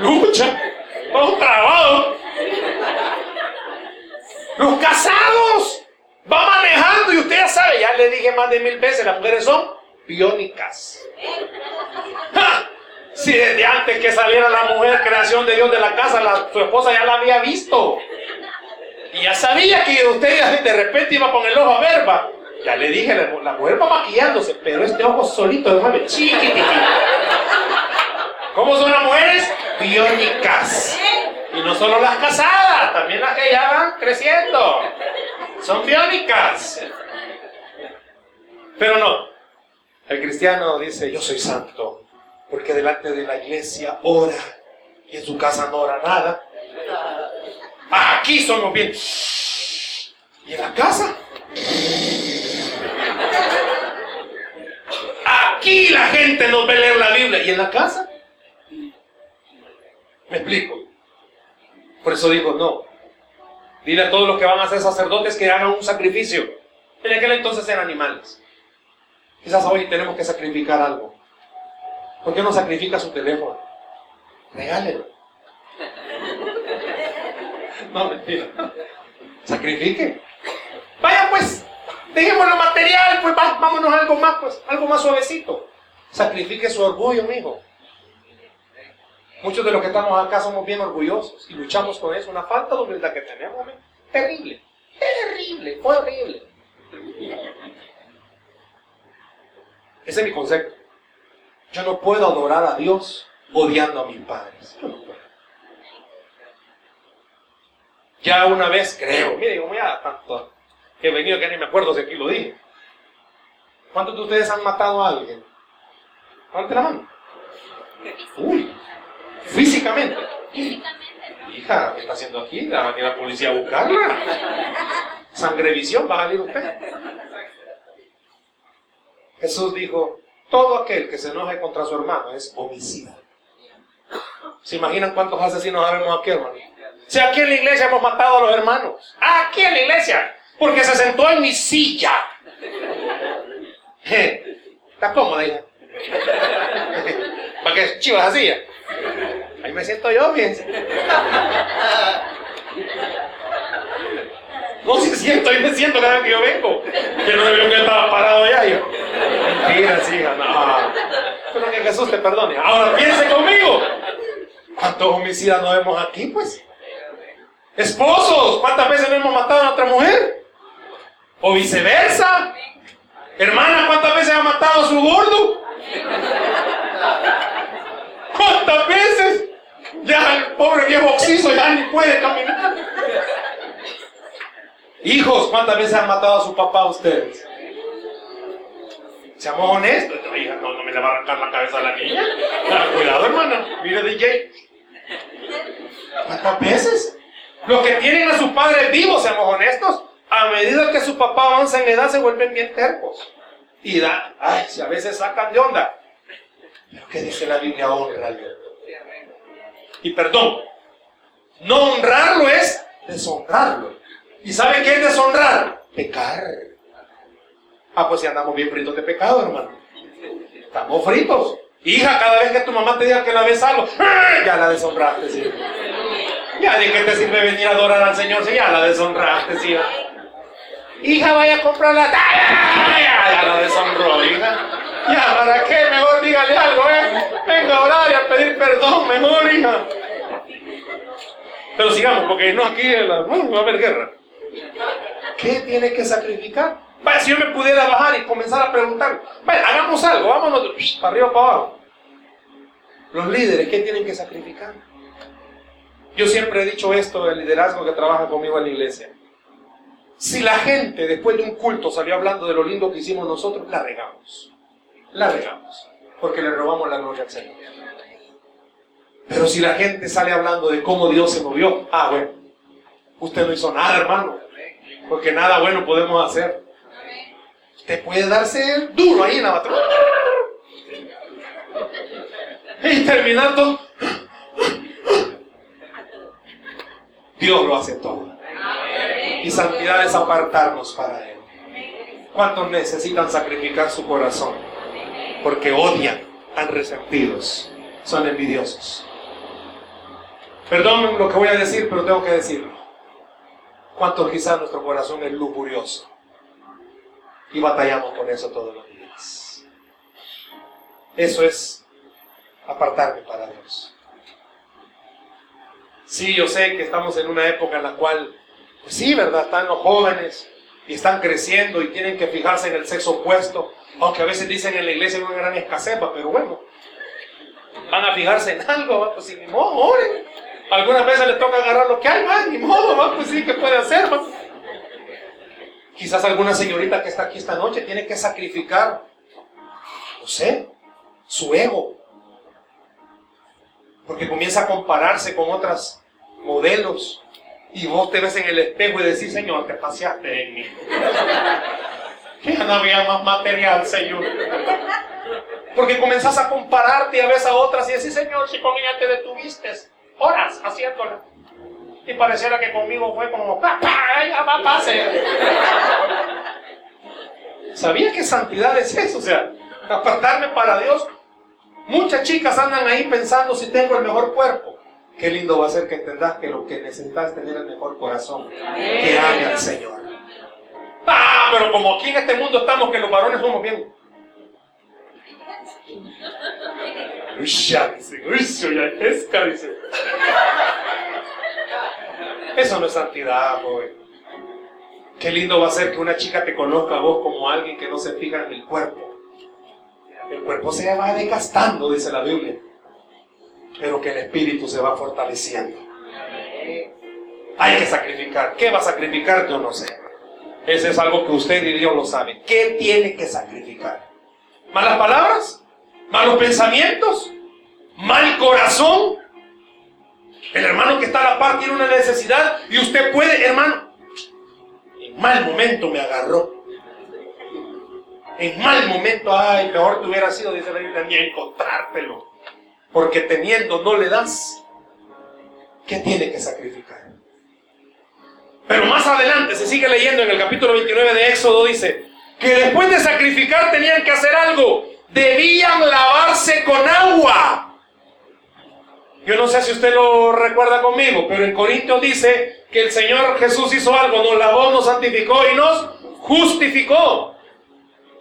lucha, todos trabados. Los casados va manejando y usted ya sabe, ya le dije más de mil veces, las mujeres son biónicas. Si desde antes que saliera la mujer, creación de Dios de la casa, su esposa ya la había visto. Y ya sabía que usted de repente iba con el ojo a verba. Ya le dije, la, mujer va maquillándose, pero este ojo solito, déjame, chiquitito. ¿Cómo son las mujeres? Biónicas. Y no solo las casadas, también las que ya van creciendo. Son biónicas. Pero no. El cristiano dice, yo soy santo porque delante de la iglesia ora y en su casa no ora nada. Aquí somos bien. ¿Y en la casa? Aquí la gente no ve leer la Biblia. ¿Y en la casa? Me explico. Por eso digo, no. Dile a todos los que van a ser sacerdotes que hagan un sacrificio. En aquel entonces eran animales. Quizás hoy tenemos que sacrificar algo. ¿Por qué no sacrifica su teléfono? Regálelo. No, mentira. Sacrifique. Vaya pues, dejemos lo material, pues vámonos a algo más, pues, algo más suavecito. Sacrifique su orgullo, mijo. Muchos de los que estamos acá somos bien orgullosos y luchamos con eso. Una falta de humildad que tenemos, terrible, terrible, horrible. Ese es mi concepto. Yo no puedo adorar a Dios odiando a mis padres. Yo no puedo. Ya una vez creo, mire, como ya tanto que he venido que ni me acuerdo si aquí lo dije. ¿Cuántos de ustedes han matado a alguien? Levante la mano. Uy, físicamente. Hija, ¿qué está haciendo aquí? ¿Va a venir la policía a buscarla? Sangrevisión, va a salir usted. Jesús dijo, todo aquel que se enoje contra su hermano es homicida. ¿Se imaginan cuántos asesinos habemos aquí, hermano? Si aquí en la iglesia hemos matado a los hermanos. Aquí en la iglesia. Porque se sentó en mi silla. Está cómoda, hija. ¿Para qué chivas así? Ahí me siento yo, fíjense. No, si siento, ahí me siento cada vez que yo vengo. Que no me vio que estaba parado allá. Yo. Mentira, sí, no. Pero que Jesús te perdone. Ahora piense conmigo. ¿Cuántos homicidas no vemos aquí, pues? Esposos, ¿cuántas veces no hemos matado a otra mujer? O viceversa. Hermana, ¿cuántas veces ha matado a su gordo? ¿Cuántas veces? Ya el pobre viejo oxiso ya ni puede caminar. Hijos, ¿cuántas veces han matado a su papá ustedes? Seamos honestos. No, hija, no, no me le va a arrancar la cabeza a la niña. cuidado, hermana. Mire, DJ. ¿Cuántas veces? Los que tienen a sus padres vivos, seamos honestos, a medida que su papá avanza en edad se vuelven bien tercos. Y da, ay, si a veces sacan de onda. Pero ¿qué dice la Biblia? Honralo. Y perdón, no honrarlo es deshonrarlo. ¿Y sabe qué es deshonrar? Pecar. Ah, pues si andamos bien fritos de pecado, hermano. Estamos fritos. Hija, cada vez que tu mamá te diga que la ves algo, ya la deshonraste, sí. Ya de qué te sirve venir a adorar al Señor si ya la deshonraste, sí. Hija, vaya a comprarla. Ya, ya la deshonró, hija. Ya, ¿para qué? Mejor dígale algo, ¿eh? Venga a orar y a pedir perdón, mejor, hija. Pero sigamos, porque no aquí la, va a haber guerra. ¿Qué tiene que sacrificar? Vaya, si yo me pudiera bajar y comenzar a preguntar, vaya, hagamos algo, vámonos para arriba para abajo. Los líderes, ¿qué tienen que sacrificar? Yo siempre he dicho esto del liderazgo que trabaja conmigo en la iglesia. Si la gente después de un culto salió hablando de lo lindo que hicimos nosotros, la regamos. La regamos. Porque le robamos la gloria al Señor. Pero si la gente sale hablando de cómo Dios se movió, ah, bueno, usted no hizo nada, hermano. Porque nada bueno podemos hacer. Usted puede darse duro ahí en la batalla. Y terminando, Dios lo hace todo. Y santidad es apartarnos para Él. ¿Cuántos necesitan sacrificar su corazón? Porque odian, han resentidos, son envidiosos. Perdón lo que voy a decir, pero tengo que decirlo. ¿Cuántos quizás nuestro corazón es lujurioso? Y batallamos con eso todos los días. Eso es apartarme para Dios. Sí, yo sé que estamos en una época en la cual, pues sí, ¿verdad? Están los jóvenes y están creciendo y tienen que fijarse en el sexo opuesto, aunque a veces dicen en la iglesia hay una gran escasez, pero bueno, van a fijarse en algo, pues sí, ni modo, oren. Algunas veces les toca agarrar lo que hay, va, ni modo, va, pues sí, ¿qué puede hacer? Quizás alguna señorita que está aquí esta noche tiene que sacrificar, no sé, su ego, porque comienza a compararse con otras modelos. Y vos te ves en el espejo y decís, Señor, te paseaste en mí. Ya no había más material, Señor. Porque comenzás a compararte a veces a otras y decís, Señor, si con ella te detuviste horas haciéndola. Y pareciera que conmigo fue como, ¡papá! ¡Ya va, pase! ¿Sabía que santidad es eso? O sea, apartarme para Dios. Muchas chicas andan ahí pensando si tengo el mejor cuerpo. Qué lindo va a ser que entendas que lo que necesitas es tener el mejor corazón. Que ame al Señor. Ah, pero como aquí en este mundo estamos que los varones somos bien. Eso no es santidad, joven. Qué lindo va a ser que una chica te conozca a vos como alguien que no se fija en el cuerpo, El cuerpo se va desgastando, dice la Biblia, pero que el espíritu se va fortaleciendo. Hay que sacrificar. ¿Qué va a sacrificar? Yo no sé. Ese es algo que usted y Dios lo sabe. ¿Qué tiene que sacrificar? ¿Malas palabras? ¿Malos pensamientos? ¿Mal corazón? El hermano que está a la par tiene una necesidad y usted puede, hermano, en mal momento me agarró. En mal momento, ay, mejor te hubiera sido, dice la Biblia, ni encontrártelo. Porque teniendo no le das. ¿Qué tiene que sacrificar? Pero más adelante se sigue leyendo en el capítulo 29 de Éxodo, dice que después de sacrificar tenían que hacer algo. Debían lavarse con agua. Yo no sé si usted lo recuerda conmigo, pero en Corintios dice que el Señor Jesús hizo algo, nos lavó, nos santificó y nos justificó.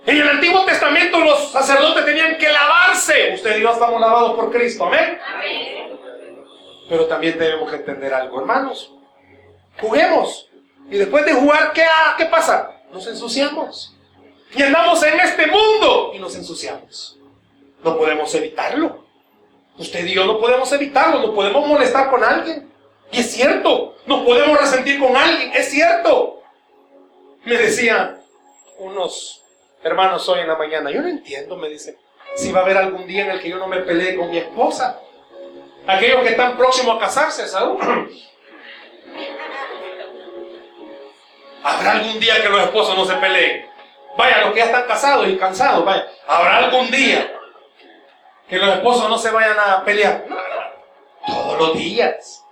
En el Antiguo Testamento los sacerdotes tenían que lavarse. Usted y yo estamos lavados por Cristo, amén. Pero también debemos que entender algo, hermanos. Juguemos. Y después de jugar, ¿qué, ¿qué pasa? Nos ensuciamos. Y andamos en este mundo y nos ensuciamos. No podemos evitarlo. Usted y yo no podemos evitarlo, no podemos molestar con alguien. Y es cierto, no podemos resentir con alguien, es cierto. Me decían unos hermanos hoy en la mañana, yo no entiendo, me dicen, si va a haber algún día en el que yo no me pelee con mi esposa. Aquellos que están próximos a casarse, ¿sabes? Habrá algún día que los esposos no se peleen. Vaya, los que ya están casados y cansados, vaya. Habrá algún día que los esposos no se vayan a pelear. Todos los días.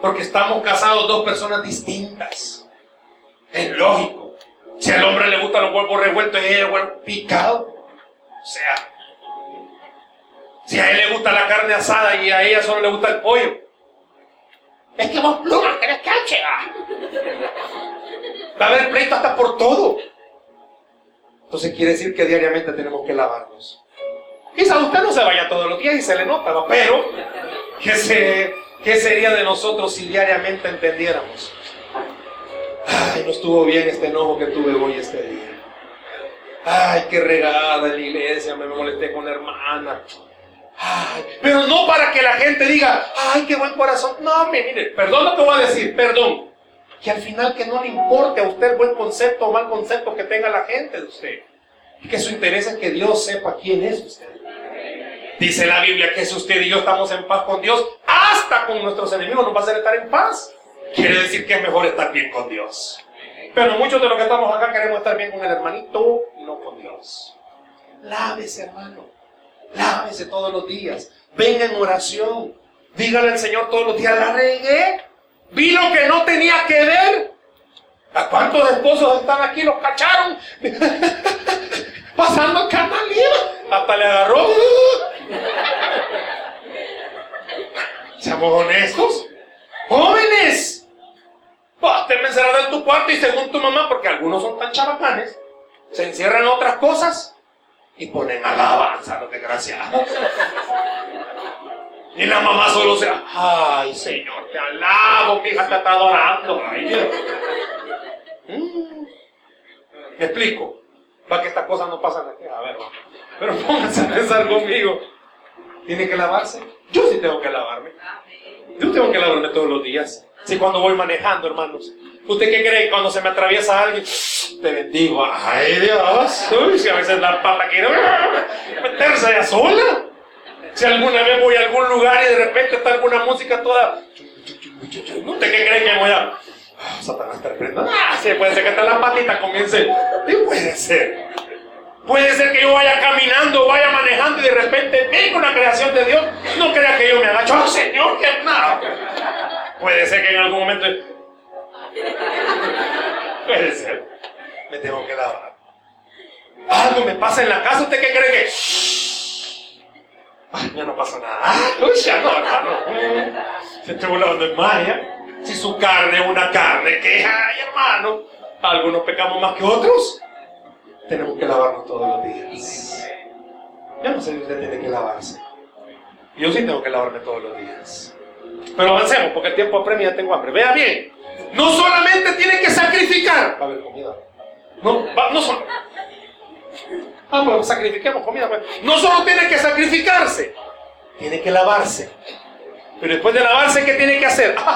Porque estamos casados dos personas distintas. Es lógico. Si al hombre le gustan los huevos revueltos y ella huevo picado. O sea, si a él le gusta la carne asada y a ella solo le gusta el pollo. Es que vos plumas que cache. Va a haber pleito hasta por todo. Entonces quiere decir que diariamente tenemos que lavarnos. Quizá usted no se vaya todos los días y se le nota, pero ¿qué, ¿qué sería de nosotros si diariamente entendiéramos? Ay, no estuvo bien este enojo que tuve hoy este día. Ay, qué regada en la iglesia, me molesté con la hermana. Ay, pero no para que la gente diga, ay, qué buen corazón. No, mire, perdón lo que voy a decir, perdón. Que al final que no le importe a usted el buen concepto o mal concepto que tenga la gente de usted. Que su interés es que Dios sepa quién es usted. Dice la Biblia que si usted y yo estamos en paz con Dios, hasta con nuestros enemigos nos va a hacer estar en paz. Quiere decir que es mejor estar bien con Dios. Pero muchos de los que estamos acá queremos estar bien con el hermanito, no con Dios. Lávese, hermano. Lávese todos los días. Venga en oración. Dígale al Señor todos los días, la regué. Vi lo que no tenía que ver. ¿A cuántos esposos están aquí? Los cacharon. Pasando carnalidad. Hasta le agarró. Seamos honestos. Jóvenes. Pues te encerrado en tu cuarto y según tu mamá, porque algunos son tan charapanes, se encierran en otras cosas y ponen alabanza los desgraciados. Y la mamá solo se, ay Señor, te alabo, mi hija te está adorando. Mm. ¿Me explico? Para que estas cosas no pasen aquí. A ver, pero pónganse a pensar conmigo. ¿Tiene que lavarse? Yo sí tengo que lavarme. Yo tengo que lavarme todos los días. Si cuando voy manejando, hermanos. ¿Usted qué cree? Cuando se me atraviesa alguien, te bendigo. Ay, Dios. Uy, si a veces la pata quiere meterse allá sola. Si alguna vez voy a algún lugar y de repente está alguna música toda. ¿Usted qué cree que voy a.? Oh, Satanás te reprenda. Ah, sí, puede ser que hasta la patita comience. Sí, puede ser. Puede ser que yo vaya caminando, vaya manejando y de repente venga una creación de Dios. No crea que yo me agacho. ¡Oh, Señor, qué nada! Puede ser que en algún momento. Puede ser. Me tengo que lavar. Algo me pasa en la casa. ¿Usted qué cree que.? Ay, ya no pasa nada. Uy, ya no. Se estoy volando en Maya. Si su carne es una carne, que hay, hermano? Algunos pecamos más que otros. Tenemos que lavarnos todos los días. Yo no sé si usted tiene que lavarse. Yo sí tengo que lavarme todos los días. Pero avancemos, porque el tiempo apremia tengo hambre. Vea bien. No solamente tiene que sacrificar. Va a haber comida. No, no solo. Ah, pues sacrifiquemos comida. pues. No solo tiene que sacrificarse, tiene que lavarse. Pero después de lavarse, ¿qué tiene que hacer?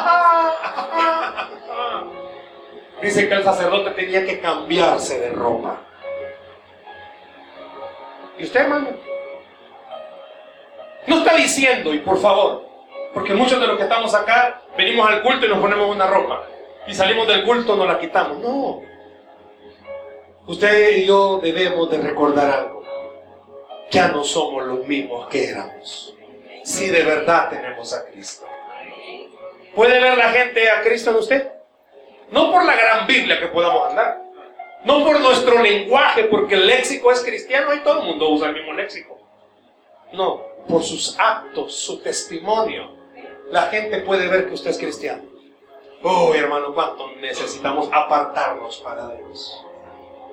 Dice que el sacerdote tenía que cambiarse de ropa. ¿Y usted, hermano? No está diciendo, y por favor, porque muchos de los que estamos acá venimos al culto y nos ponemos una ropa. Y salimos del culto nos la quitamos. No. Usted y yo debemos de recordar algo. Ya no somos los mismos que éramos. Si de verdad tenemos a Cristo. ¿Puede ver la gente a Cristo en usted? No por la gran Biblia que podamos andar. No por nuestro lenguaje, porque el léxico es cristiano y todo el mundo usa el mismo léxico. No, por sus actos, su testimonio. La gente puede ver que usted es cristiano. Oh, hermano, cuánto necesitamos apartarnos para Dios.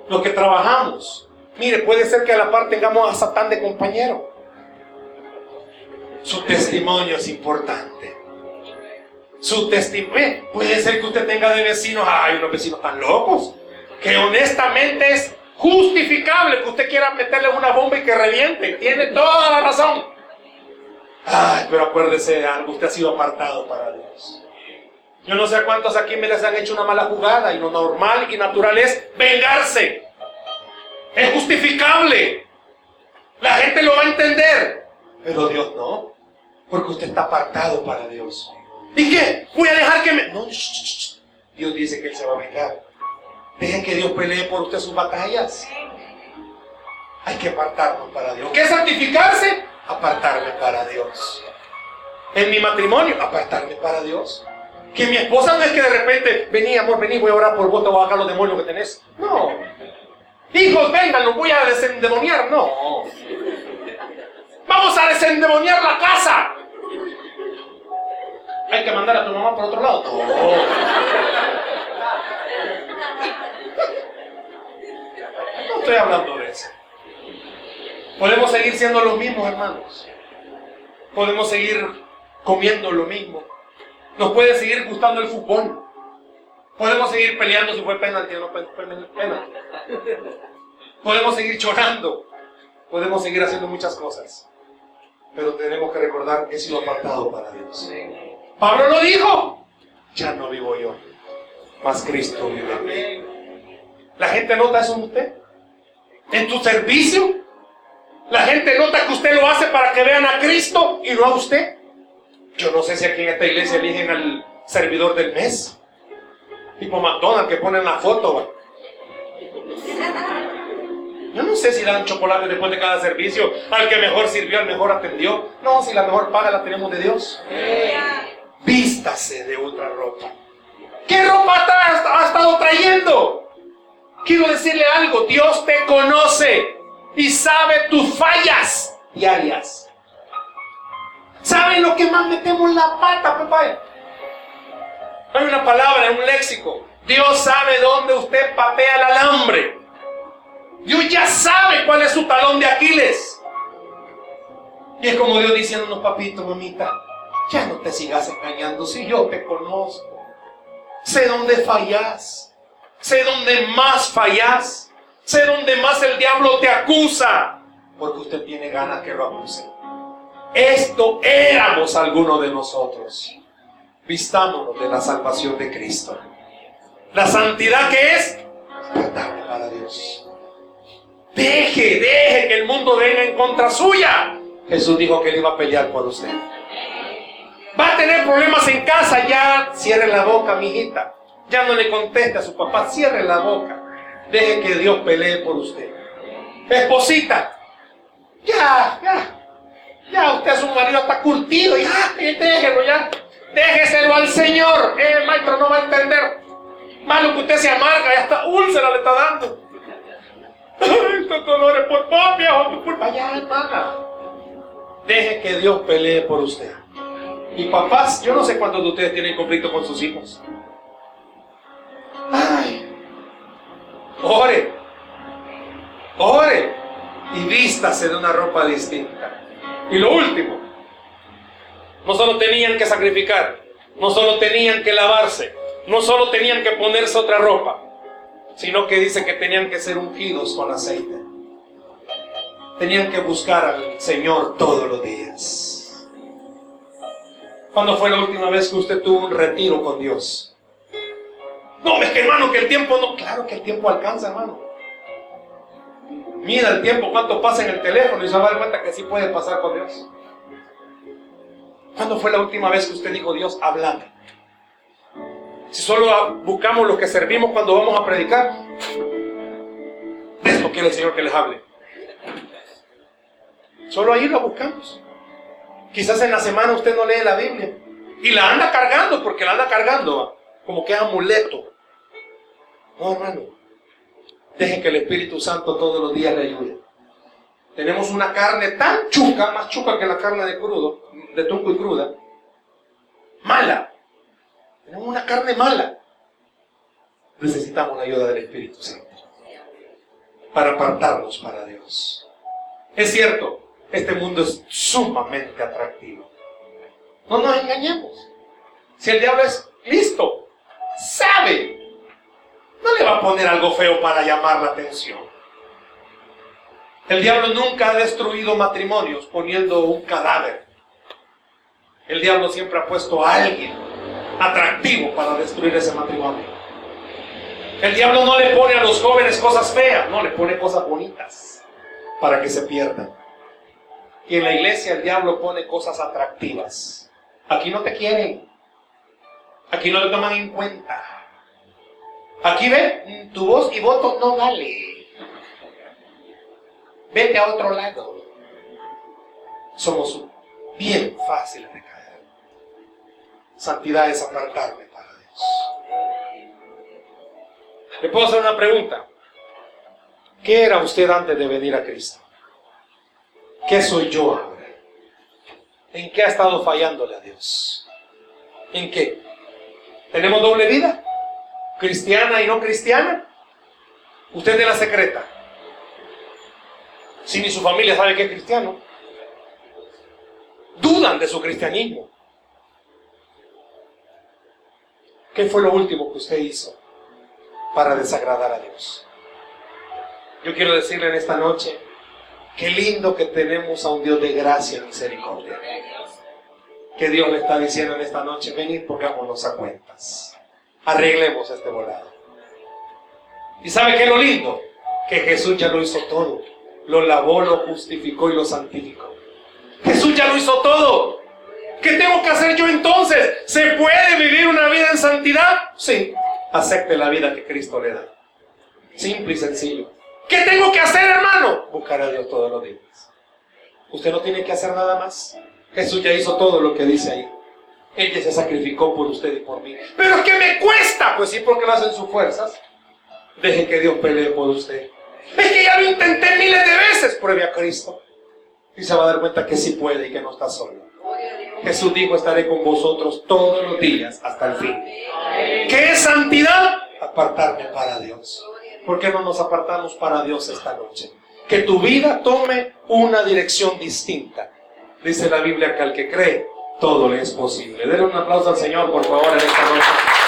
Lo que trabajamos. Mire, puede ser que a la par tengamos a Satán de compañero. Su testimonio es importante. Su testimonio. Puede ser que usted tenga de vecinos, ay, unos vecinos tan locos, que honestamente es justificable que usted quiera meterle una bomba y que reviente. Tiene toda la razón. Ay, pero acuérdese de algo, usted ha sido apartado para Dios. Yo no sé a cuántos aquí me les han hecho una mala jugada y lo normal y natural es vengarse. Es justificable. La gente lo va a entender. Pero Dios no. Porque usted está apartado para Dios. ¿Y qué? Voy a dejar que me... No, Dios dice que Él se va a vengar. Dejen que Dios pelee por usted sus batallas. Hay que apartarnos para Dios. ¿Qué es santificarse? Apartarme para Dios. En mi matrimonio, apartarme para Dios. Que mi esposa no es que de repente, vení amor, vení, voy a orar por vos, te voy a bajar los demonios que tenés. No. Hijos, vengan, los voy a desendemoniar. No. Vamos a desendemoniar la casa. Hay que mandar a tu mamá por otro lado. No. Estoy hablando de eso. Podemos seguir siendo los mismos, hermanos. Podemos seguir comiendo lo mismo. Nos puede seguir gustando el fútbol. Podemos seguir peleando si fue penalti o no fue penalti. Podemos seguir chorando. Podemos seguir haciendo muchas cosas. Pero tenemos que recordar que he sido apartado para Dios. Pablo lo dijo. Ya no vivo yo. Más Cristo vive en mí. ¿La gente nota eso en usted? ¿En tu servicio? ¿La gente nota que usted lo hace para que vean a Cristo y no a usted? Yo no sé si aquí en esta iglesia eligen al servidor del mes. Tipo McDonald's que ponen la foto. Yo no sé si dan chocolate después de cada servicio. Al que mejor sirvió, al mejor atendió. No, si la mejor paga la tenemos de Dios. Vístase de otra ropa. ¿Qué ropa ha estado trayendo? Quiero decirle algo. Dios te conoce y sabe tus fallas diarias. ¿Saben lo que más metemos la pata, papá? Hay una palabra, en un léxico. Dios sabe dónde usted patea el alambre. Dios ya sabe cuál es su talón de Aquiles. Y es como Dios diciéndonos, papito, mamita, ya no te sigas engañando si yo te conozco. Sé dónde fallas. Sé dónde más fallas. Sé dónde más el diablo te acusa. Porque usted tiene ganas que lo acuse. Esto éramos algunos de nosotros. Vistámonos de la salvación de Cristo. La santidad que es apartarme para Dios. Deje, deje que el mundo venga en contra suya. Jesús dijo que él iba a pelear por usted. Va a tener problemas en casa, ya cierre la boca, mijita. Ya no le conteste a su papá, cierre la boca. Deje que Dios pelee por usted. Esposita, ya, ya. Ya usted su marido está curtido, ya, déjelo ya. Déjeselo al Señor. Eh, el maestro no va a entender. Malo que usted se amarga, ya está úlcera le está dando. Estos dolores por vos, viejo, tu culpa. Ya, hermana. Deje que Dios pelee por usted. Y papás, yo no sé cuántos de ustedes tienen conflicto con sus hijos. Ore. Ore. Y vístase de una ropa distinta. Y lo último, no solo tenían que sacrificar, no solo tenían que lavarse, no solo tenían que ponerse otra ropa, sino que dice que tenían que ser ungidos con aceite. tenían que buscar al Señor todos los días. ¿Cuándo fue la última vez que usted tuvo un retiro con Dios? No, es que hermano, que el tiempo no. Claro que el tiempo alcanza, hermano. Mira el tiempo, cuánto pasa en el teléfono y se va a dar cuenta que sí puede pasar con Dios. ¿Cuándo fue la última vez que usted dijo, Dios, hablame? Si solo buscamos lo que servimos cuando vamos a predicar, esto quiere el Señor que les hable. Solo ahí lo buscamos. Quizás en la semana usted no lee la Biblia y la anda cargando porque la anda cargando como que amuleto. No, hermano. Deje que el Espíritu Santo todos los días le ayude. Tenemos una carne tan chuca, más chuca que la carne de crudo, de tunco y cruda. Mala. Tenemos una carne mala. Necesitamos la ayuda del Espíritu Santo para apartarnos para Dios. Es cierto, este mundo es sumamente atractivo. No nos engañemos. Si el diablo es listo, sabe, no le va a poner algo feo para llamar la atención. El diablo nunca ha destruido matrimonios poniendo un cadáver. El diablo siempre ha puesto a alguien atractivo para destruir ese matrimonio. El diablo no le pone a los jóvenes cosas feas, no, le pone cosas bonitas para que se pierdan. Y en la iglesia el diablo pone cosas atractivas. Aquí no te quieren. Aquí no te toman en cuenta. Aquí ven, tu voz y voto no vale. Vete a otro lado. Somos bien fáciles de caer. Santidad es apartarme para Dios. Le puedo hacer una pregunta. ¿Qué era usted antes de venir a Cristo? ¿Qué soy yo ahora? ¿En qué ha estado fallándole a Dios? ¿En qué? ¿Tenemos doble vida? ¿Cristiana y no cristiana? Usted de la secreta. Si ni su familia sabe que es cristiano. Dudan de su cristianismo. ¿Qué fue lo último que usted hizo para desagradar a Dios? Yo quiero decirle en esta noche, Qué lindo que tenemos a un Dios de gracia y misericordia. Que Dios le está diciendo en esta noche, venid, pongámonos a cuentas. Arreglemos este volado. ¿Y sabe qué es lo lindo? Que Jesús ya lo hizo todo. Lo lavó, lo justificó y lo santificó. Jesús ya lo hizo todo. ¿Qué tengo que hacer yo entonces? ¿Se puede vivir una vida en santidad? Sí. Acepte la vida que Cristo le da. Simple y sencillo. ¿Qué tengo que hacer, hermano? Buscar a Dios todos los días. Usted no tiene que hacer nada más. Jesús ya hizo todo lo que dice ahí. Ella se sacrificó por usted y por mí. Pero es que me cuesta. Pues sí, porque lo hacen sus fuerzas. Deje que Dios pelee por usted. Es que ya lo intenté miles de veces. Pruebe a Cristo. Y se va a dar cuenta que sí puede y que no está solo. Jesús dijo, estaré con vosotros todos los días hasta el fin. ¿Qué es santidad? Apartarme para Dios. ¿Por qué no nos apartamos para Dios esta noche? Que tu vida tome una dirección distinta. Dice la Biblia que al que cree, todo le es posible. Denle un aplauso al Señor, por favor, en esta noche.